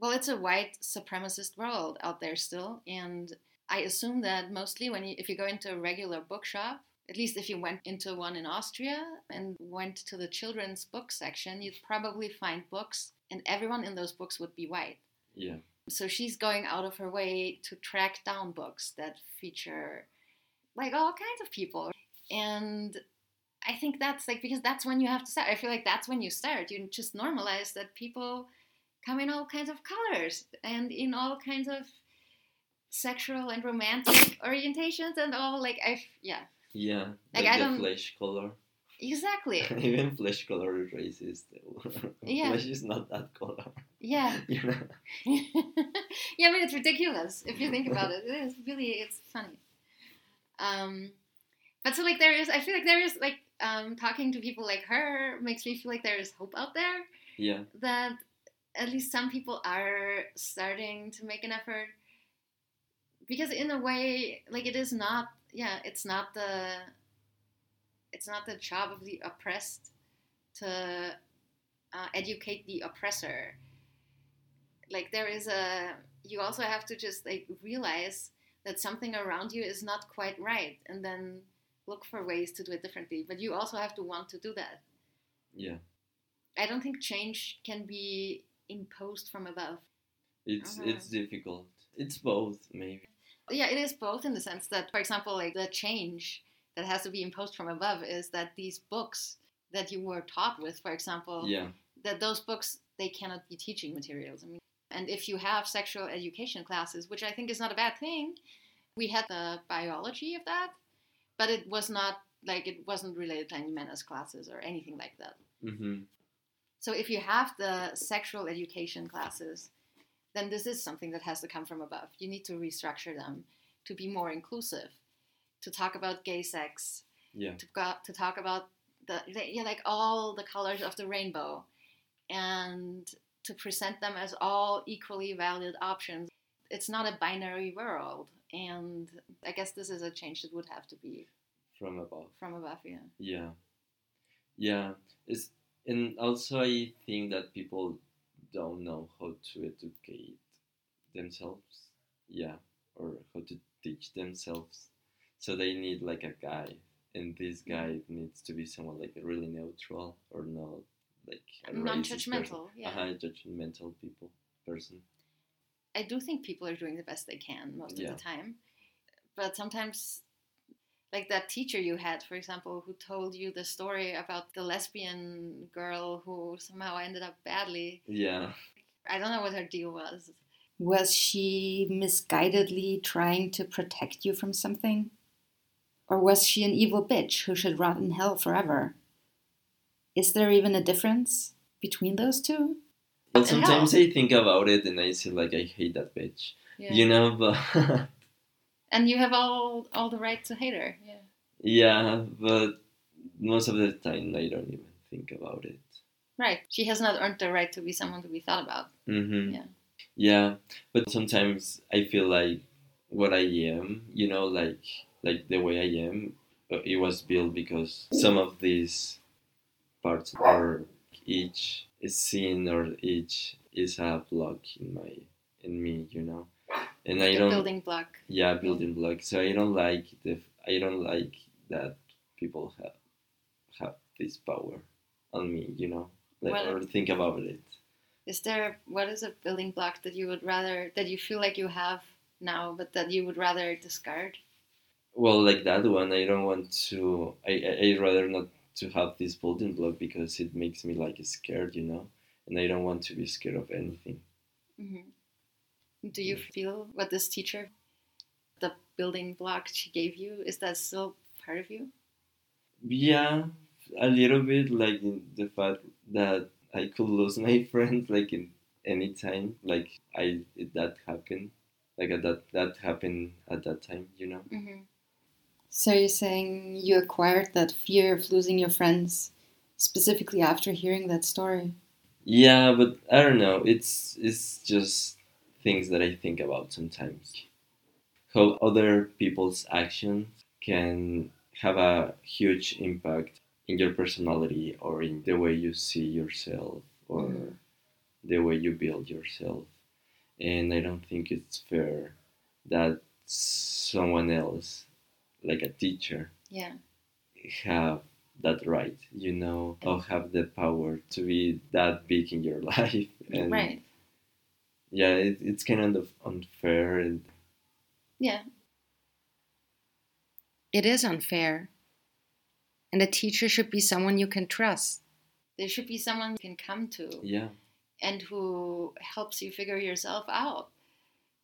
Well, it's a white supremacist world out there still, and I assume that mostly when you, if you go into a regular bookshop, at least if you went into one in Austria and went to the children's book section, you'd probably find books, and everyone in those books would be white. yeah So she's going out of her way to track down books that feature like all kinds of people. And I think that's like because that's when you have to start. I feel like that's when you start. You just normalize that people come in all kinds of colors and in all kinds of sexual and romantic orientations and all like I yeah, yeah Like, like I the don't- flesh color exactly. even flesh color is racist Yeah. flesh is not that color Yeah. you know yeah, I mean it's ridiculous if you think about it. It is really it's funny. Um, but so like there is, I feel like there is like um, talking to people like her makes me feel like there is hope out there yeah that at least some people are starting to make an effort because in a way like it is not yeah it's not the it's not the job of the oppressed to uh, educate the oppressor. Like there is a you also have to just like realize that something around you is not quite right and then look for ways to do it differently. But you also have to want to do that. Yeah. I don't think change can be imposed from above. it's Uh-huh. it's difficult. It's both maybe. Yeah, it is both in the sense that, for example, like the change that has to be imposed from above is that these books that you were taught with, for example, yeah that those books they cannot be teaching materials. I mean, and if you have sexual education classes, which I think is not a bad thing, we had the biology of that, but it was not like it wasn't related to any manners classes or anything like that. mm-hmm. So if you have the sexual education classes, then this is something that has to come from above. You need to restructure them to be more inclusive, to talk about gay sex, yeah to go, to talk about the yeah, like all the colors of the rainbow, and to present them as all equally valid options. It's not a binary world, and I guess this is a change that would have to be from above from above. Yeah. Yeah, yeah. It's and also I think that people don't know how to educate themselves. Yeah, or how to teach themselves. So they need like a guy, and this guide needs to be someone like really neutral or not like a Non-judgmental, person. yeah. Uh-huh, judgmental people person. I do think people are doing the best they can most Yeah. of the time. But sometimes, like that teacher you had, for example, who told you the story about the lesbian girl who somehow ended up badly. Yeah, I don't know what her deal was. Was she misguidedly trying to protect you from something? Or was she an evil bitch who should rot in hell forever? Is there even a difference between those two? Well, sometimes? I think about it and I say like I hate that bitch, Yeah. you know. But and you have all all the right to hate her. Yeah. yeah, but most of the time I don't even think about it. Right. She has not earned the right to be someone to be thought about. hmm Yeah. Yeah, but sometimes I feel like what I am, you know, like like the way I am, it was built because some of these parts are each is seen or each is a block in my in me, you know, and I don't. building block. Yeah, building block. So I don't like the I don't like that people have have this power on me, you know, like Well- or think about it. Is there what is a building block that you would rather that you feel like you have now, but that you would rather discard? Well, like that one, I don't want to. I I I'd rather not to have this building block because it makes me like scared, you know, and I don't want to be scared of anything. hmm Do you feel what this teacher, the building block she gave you, is that still part of you? Yeah, a little bit like in the fact that I could lose my friends like in any time, like I it, that happened, like at that that happened at that time, you know. hmm So you're saying you acquired that fear of losing your friends specifically after hearing that story? Yeah, but I don't know. It's it's just things that I think about sometimes. How other people's actions can have a huge impact in your personality or in the way you see yourself or Mhm. the way you build yourself. And I don't think it's fair that someone else, like a teacher, Yeah. have that right, you know, or have the power to be that big in your life. And right. yeah, it, it's kind of unfair. And Yeah. It is unfair. And a teacher should be someone you can trust. There should be someone you can come to yeah, and who helps you figure yourself out.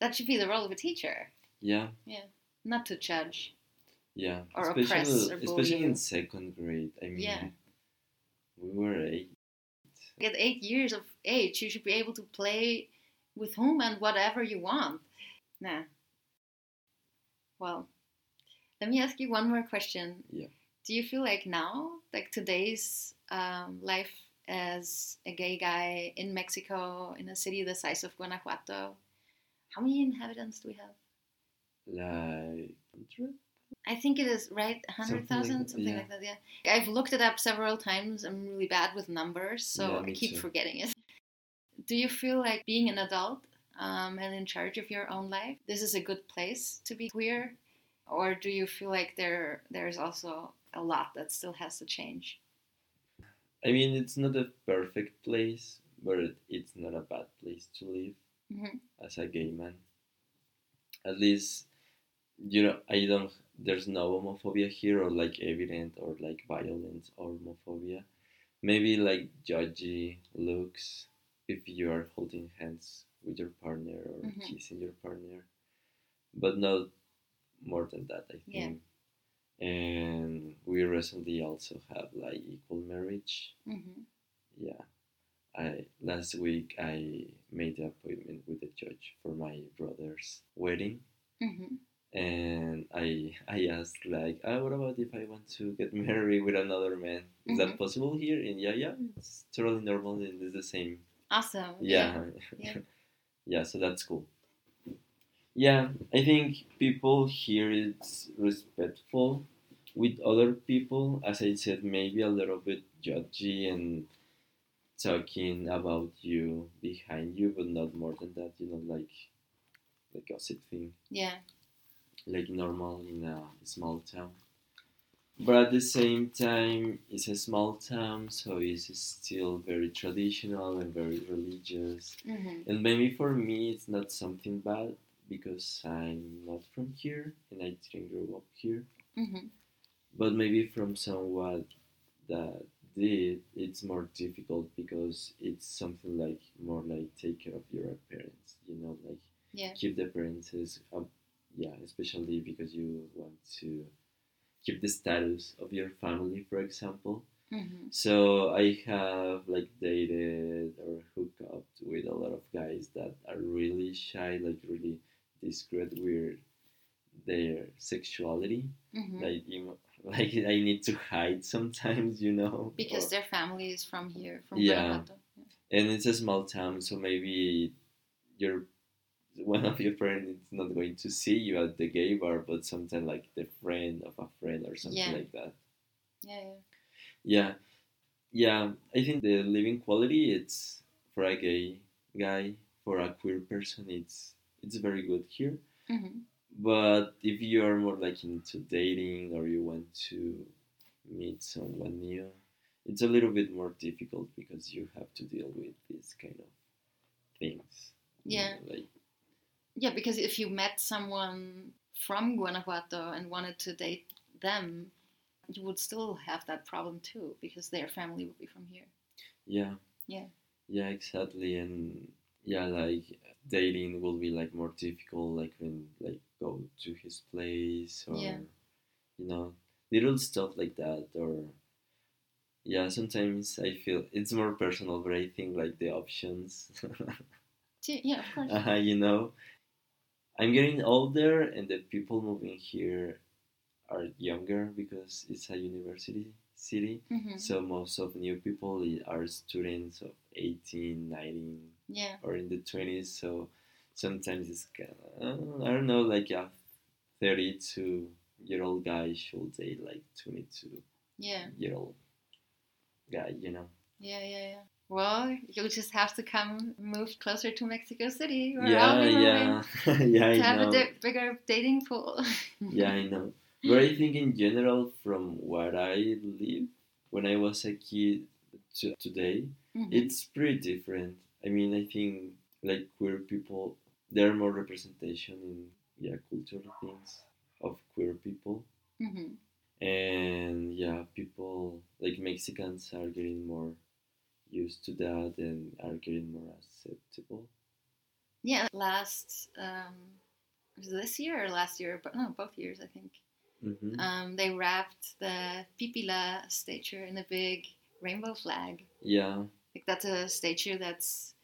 That should be the role of a teacher, Yeah. yeah, not to judge. Yeah. Or oppress especially, or especially in second grade. I mean, Yeah. we were eight. At eight years of age, you should be able to play with whom and whatever you want. Nah. Well, let me ask you one more question. Yeah. Do you feel like now, like today's um, life as a gay guy in Mexico, in a city the size of Guanajuato, how many inhabitants do we have? Like, 100? I think it is right, hundred thousand, that, something yeah. like that. Yeah, I've looked it up several times. I'm really bad with numbers, so Yeah, I keep too. forgetting it. Do you feel like being an adult um, and in charge of your own life, this is a good place to be queer, or do you feel like there there's also a lot that still has to change? I mean, it's not a perfect place, but it's not a bad place to live Mhm. as a gay man. At least, you know, I don't. There's no homophobia here, or like evident, or like violence or homophobia. Maybe like judgy looks if you are holding hands with your partner or Mhm. kissing your partner, but not more than that. I Yeah. think. And we recently also have like equal marriage hmm yeah i last week i made an appointment with the judge for my brother's wedding hmm and i i asked like oh, what about if i want to get married with another man is that Mhm. possible here and yeah yeah it's totally normal and it's the same Awesome. yeah Yeah. yeah so that's cool yeah i think people here is respectful with other people as i said maybe a little bit judgy and talking about you behind you but not more than that you know like the gossip thing Yeah. Like normal in a small town but at the same time it's a small town so it's still very traditional and very religious hmm and maybe for me, it's not something bad because I'm not from here and I didn't grow up here. hmm But maybe from someone that did, it's more difficult because it's something like more like take care of your parents. You know, like Yeah. keep the up. Yeah, especially because you want to keep the status of your family, for example. hmm So I have like dated or hooked up with a lot of guys that are really shy, like really discreet with their sexuality. hmm Like you, like I need to hide sometimes, you know. Because or- their family is from here, from Yeah. Guanajuato. and it's a small town, so maybe your one of your friends is not going to see you at the gay bar, but sometimes like the friend of a friend or something Yeah. like that. Yeah, yeah. Yeah, yeah. I think the living quality it's for a gay guy, for a queer person, it's it's very good here. hmm But if you are more like into dating or you want to meet someone new, it's a little bit more difficult because you have to deal with these kind of things. you Yeah. know, like Yeah, because if you met someone from Guanajuato and wanted to date them, you would still have that problem too, because their family would be from here. yeah. Yeah. Yeah, exactly. And yeah, like dating will be like more difficult like when like go to his place or Yeah. you know, little stuff like that or yeah, sometimes I feel it's more personal, but I think like the options Yeah, of course. uh, you know. I'm getting older and the people moving here are younger because it's a university city. hmm So most of new people are students of 18, 19, Yeah, or in the 20s. So sometimes it's kind of, I don't know, like a 32 year old guy should date like 22 yeah, year old guy, you know? yeah, yeah, yeah. Well, you'll just have to come move closer to Mexico City, where yeah, yeah, yeah, to I have know. a di- bigger dating pool. yeah, I know. But I think in general, from where I live when I was a kid to today, Mhm. it's pretty different. I mean, I think like queer people, there are more representation in yeah cultural things of queer people, Mhm. and yeah, people like Mexicans are getting more used to that and are getting more acceptable. Yeah, last um, was this year or last year? But no, both years I think. hmm Um, they wrapped the Pipila statue in a big rainbow flag. Yeah, Like that's a statue that's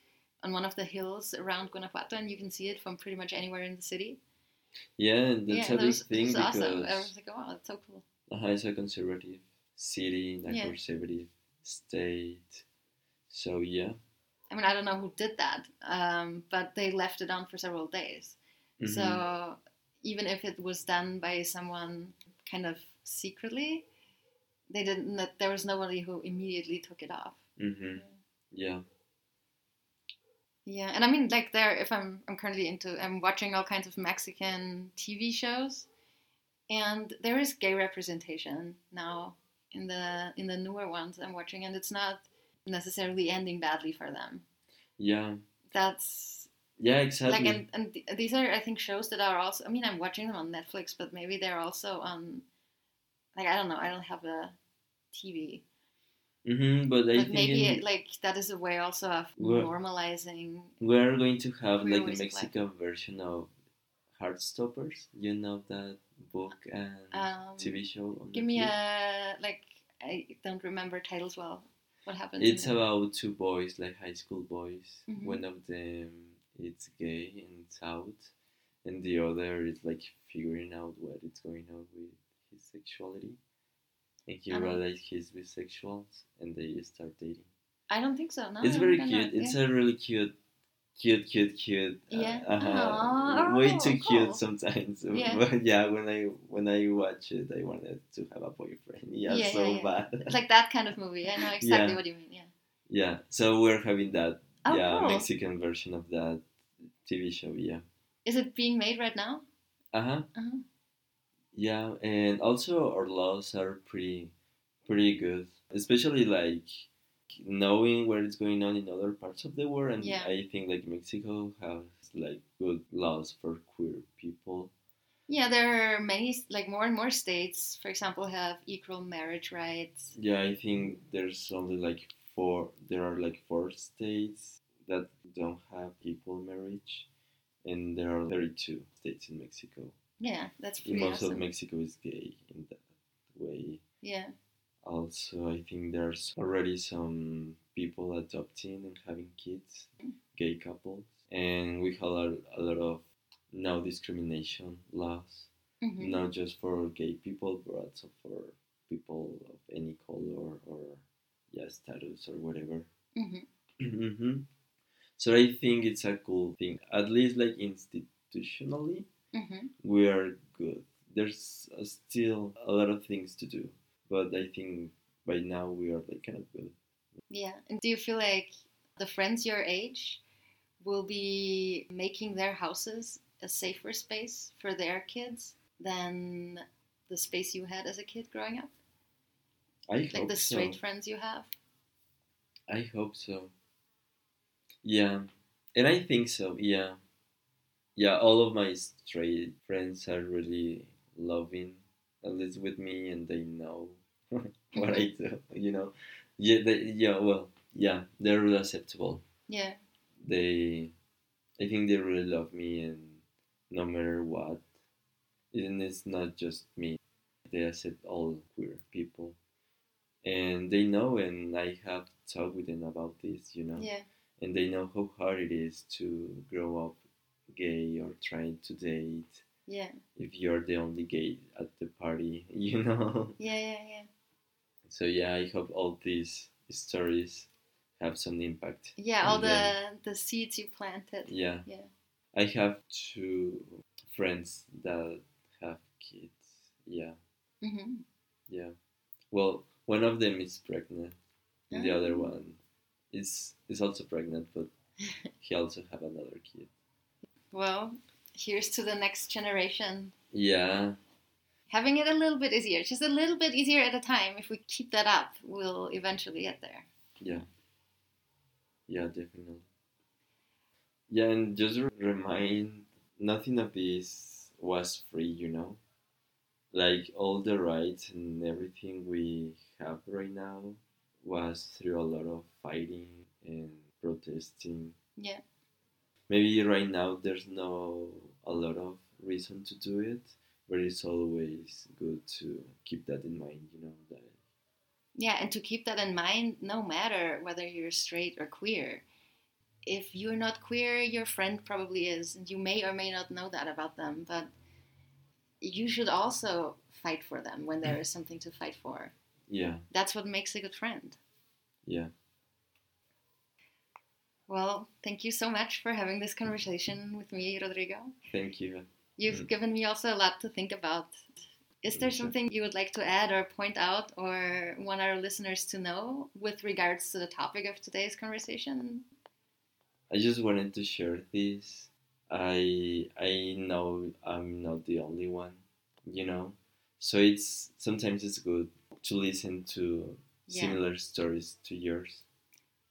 on one of the hills around Guanajuato, and you can see it from pretty much anywhere in the city. yeah, and that's yeah, a that big was, thing was because awesome. I was like, oh, that's so cool. uh, it's a conservative city, a Yeah. conservative state. So yeah. I mean, I don't know who did that, um, but they left it on for several days. Mhm. So even if it was done by someone kind of secretly, they didn't. There was nobody who immediately took it off. hmm Yeah. Yeah, and I mean, like there, if I'm I'm currently into, I'm watching all kinds of Mexican TV shows, and there is gay representation now in the in the newer ones I'm watching, and it's not necessarily ending badly for them. Yeah. That's Yeah, exactly. like, and, and th- these are I think shows that are also. I mean, I'm watching them on Netflix, but maybe they're also on. Like I don't know, I don't have a TV, Mm-hmm, but I but think maybe in- it, like that is a way also of Well- normalizing. we're going to have like the ways of life. Mexican version of Heartstoppers. You know that book and Um, TV show Give me a like. I don't remember titles well. What happens? It's it? about two boys, like high school boys. Mhm. One of them is gay and it's out, and the other is like figuring out what is going on with his sexuality. And he realizes he's bisexual, and they start dating. I don't think so. No, it's very cute. It's yeah. a really cute, cute, cute, cute. uh, Yeah. uh-huh. Aw, Way too cool. cute sometimes. Yeah. But yeah, when I when I watch it, I wanted to have a boyfriend. Yeah, Yeah, so yeah, yeah. bad. It's like that kind of movie. I know exactly what you mean. Yeah. Yeah, so we're having that Oh, yeah cool. Mexican version of that TV show. Yeah. Is it being made right now? Uh huh. Uh-huh. Yeah, and also our laws are pretty pretty good, especially like knowing what is going on in other parts of the world. And Yeah. I think like Mexico has like good laws for queer people. Yeah, there are many, like more and more states, for example, have equal marriage rights. Yeah, I think there's only like four. There are like four states that don't have equal marriage, and there are 32 states in Mexico. Yeah, that's pretty Most awesome. of Mexico is gay in that way. Yeah, Also, I think there's already some people adopting and having kids, gay couples, and we have a, a lot of no discrimination laws, hmm not just for gay people, but also for people of any color or yeah status or whatever. hmm hmm So I think it's a cool thing. At least like institutionally, hmm we are good. There's uh, still a lot of things to do, but I think by now we are like kind of good. Yeah. And do you feel like the friends your age will be making their houses a safer space for their kids than the space you had as a kid growing up? I hope Like the so. straight friends you have? I hope so. Yeah, and I think so. Yeah, yeah. All of my straight friends are really loving, at least with me, and they know what I do. You know, yeah, they, yeah. Well, yeah, they're really acceptable. Yeah. They, I think they really love me, and no matter what, and it's not just me. They accept all queer people, and they know, and I have talked with them about this. You know Yeah. and they know how hard it is to grow up gay or trying to date Yeah. if you're the only gay at the party, you know. Yeah. Yeah. Yeah. So yeah, I hope all these stories have some impact. Yeah. All the the seeds you planted. yeah. Yeah. I have two friends that have kids. Yeah, hmm yeah. Well, one of them is pregnant, and the other Ah. one is is also pregnant, but he also have another kid. Well, here's to the next generation Yeah, having it a little bit easier, just a little bit easier at a time. If we keep that up, we'll eventually get there. Yeah. Yeah, definitely. Yeah, and just remind nothing of this was free, you know? Like all the rights and everything we have right now was through a lot of fighting and protesting. Yeah. Maybe right now there's no a lot of reason to do it, but it's always good to keep that in mind, you know, that Yeah, and to keep that in mind, no matter whether you're straight or queer. If you're not queer, your friend probably is, and you may or may not know that about them, but you should also fight for them when there is something to fight for. yeah, That's what makes a good friend. yeah. Well, thank you so much for having this conversation with me, Rodrigo. Thank you. You've Mm. given me also a lot to think about. Is there something you would like to add or point out or want our listeners to know with regards to the topic of today's conversation? I just wanted to share this. I I know I'm not the only one, you know. So it's sometimes it's good to listen to Yeah. similar stories to yours,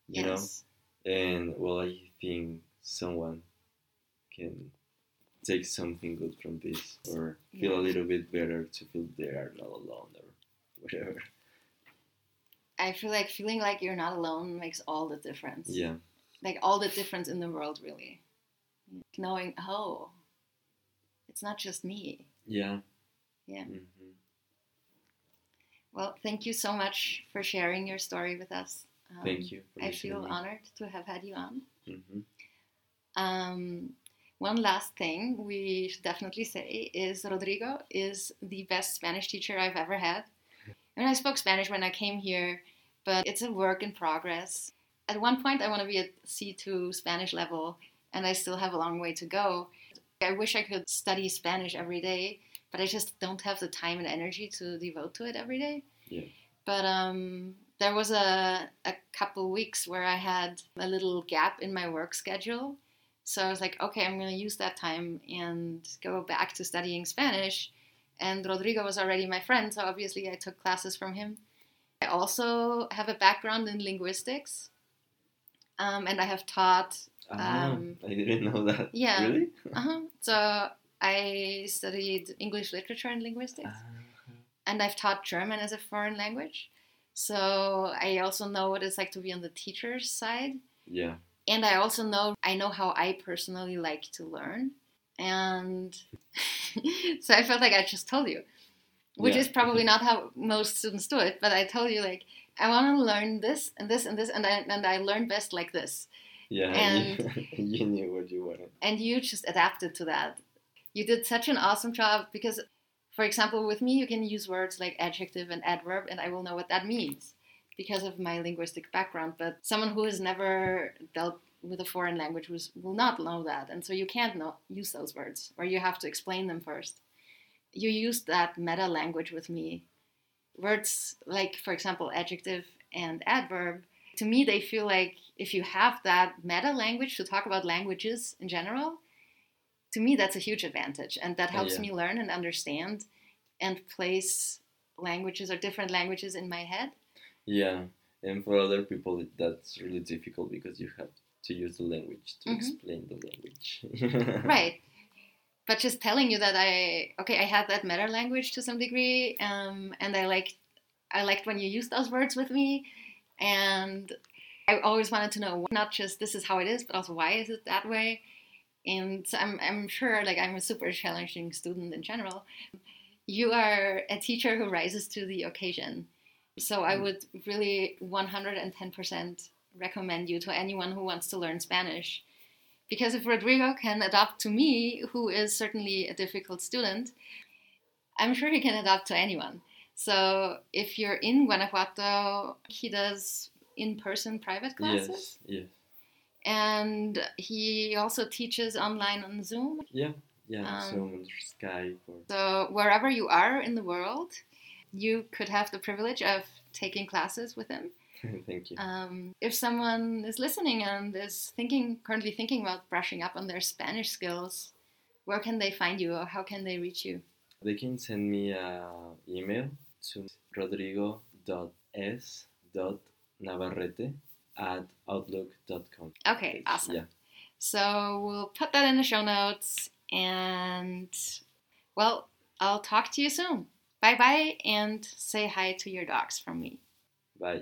you know. And well, I think someone can take something good from this or feel Yeah. a little bit better to feel they are not alone or whatever. I feel like feeling like you're not alone makes all the difference. Yeah, Like all the difference in the world, really. Knowing, oh, it's not just me. yeah, Yeah. hmm Well, thank you so much for sharing your story with us. Um, Thank you. For I feel honored to have had you on. Mhm. Um, one last thing we should definitely say is Rodrigo is the best Spanish teacher I've ever had. And I spoke Spanish when I came here, but it's a work in progress. At one point, I want to be at C2 Spanish level, and I still have a long way to go. I wish I could study Spanish every day, but I just don't have the time and energy to devote to it every day. Yeah. But um, there was a, a couple weeks where I had a little gap in my work schedule. So I was like, okay, I'm going to use that time and go back to studying Spanish. And Rodrigo was already my friend, so obviously I took classes from him. I also have a background in linguistics, um, and I have taught. Ah, Um, I didn't know that. yeah. Really? Uh-huh. So I studied English literature and linguistics, Ah, and I've taught German as a foreign language. So I also know what it's like to be on the teacher's side, yeah. And I also know I know how I personally like to learn, and so I felt like I just told you, which Yeah. is probably not how most students do it. But I told you like I want to learn this and this and this, and I and I learn best like this. Yeah, And- you, you knew what you wanted. and you just adapted to that. You did such an awesome job because, for example, with me, you can use words like adjective and adverb, and I will know what that means because of my linguistic background. But someone who has never dealt with a foreign language was, will not know that, and so you can't know, use those words, or you have to explain them first. You used that meta language with me. Words like, for example, adjective and adverb to me they feel like if you have that meta language to talk about languages in general to me that's a huge advantage and that oh, helps Yeah. me learn and understand and place languages or different languages in my head Yeah, and for other people, that's really difficult because you have to use the language to Mhm. explain the language. right but just telling you that i okay i had that meta language to some degree um, and i liked i liked when you used those words with me and i always wanted to know not just this is how it is but also why is it that way and I'm, I'm sure like i'm a super challenging student in general you are a teacher who rises to the occasion so i would really 110% recommend you to anyone who wants to learn spanish because if Rodrigo can adapt to me, who is certainly a difficult student, I'm sure he can adapt to anyone. So if you're in Guanajuato, he does in-person private classes, yes, yes, and he also teaches online on Zoom. yeah, yeah. Um, Zoom, Skype, or So wherever you are in the world, you could have the privilege of taking classes with him. thank you. Um, if someone is listening and is thinking currently thinking about brushing up on their Spanish skills, where can they find you or how can they reach you? They can send me an email to rodrigo.s.navarrete at outlook.com. Okay, awesome. Yeah. So we'll put that in the show notes and well, I'll talk to you soon. Bye bye and say hi to your dogs from me. Bye.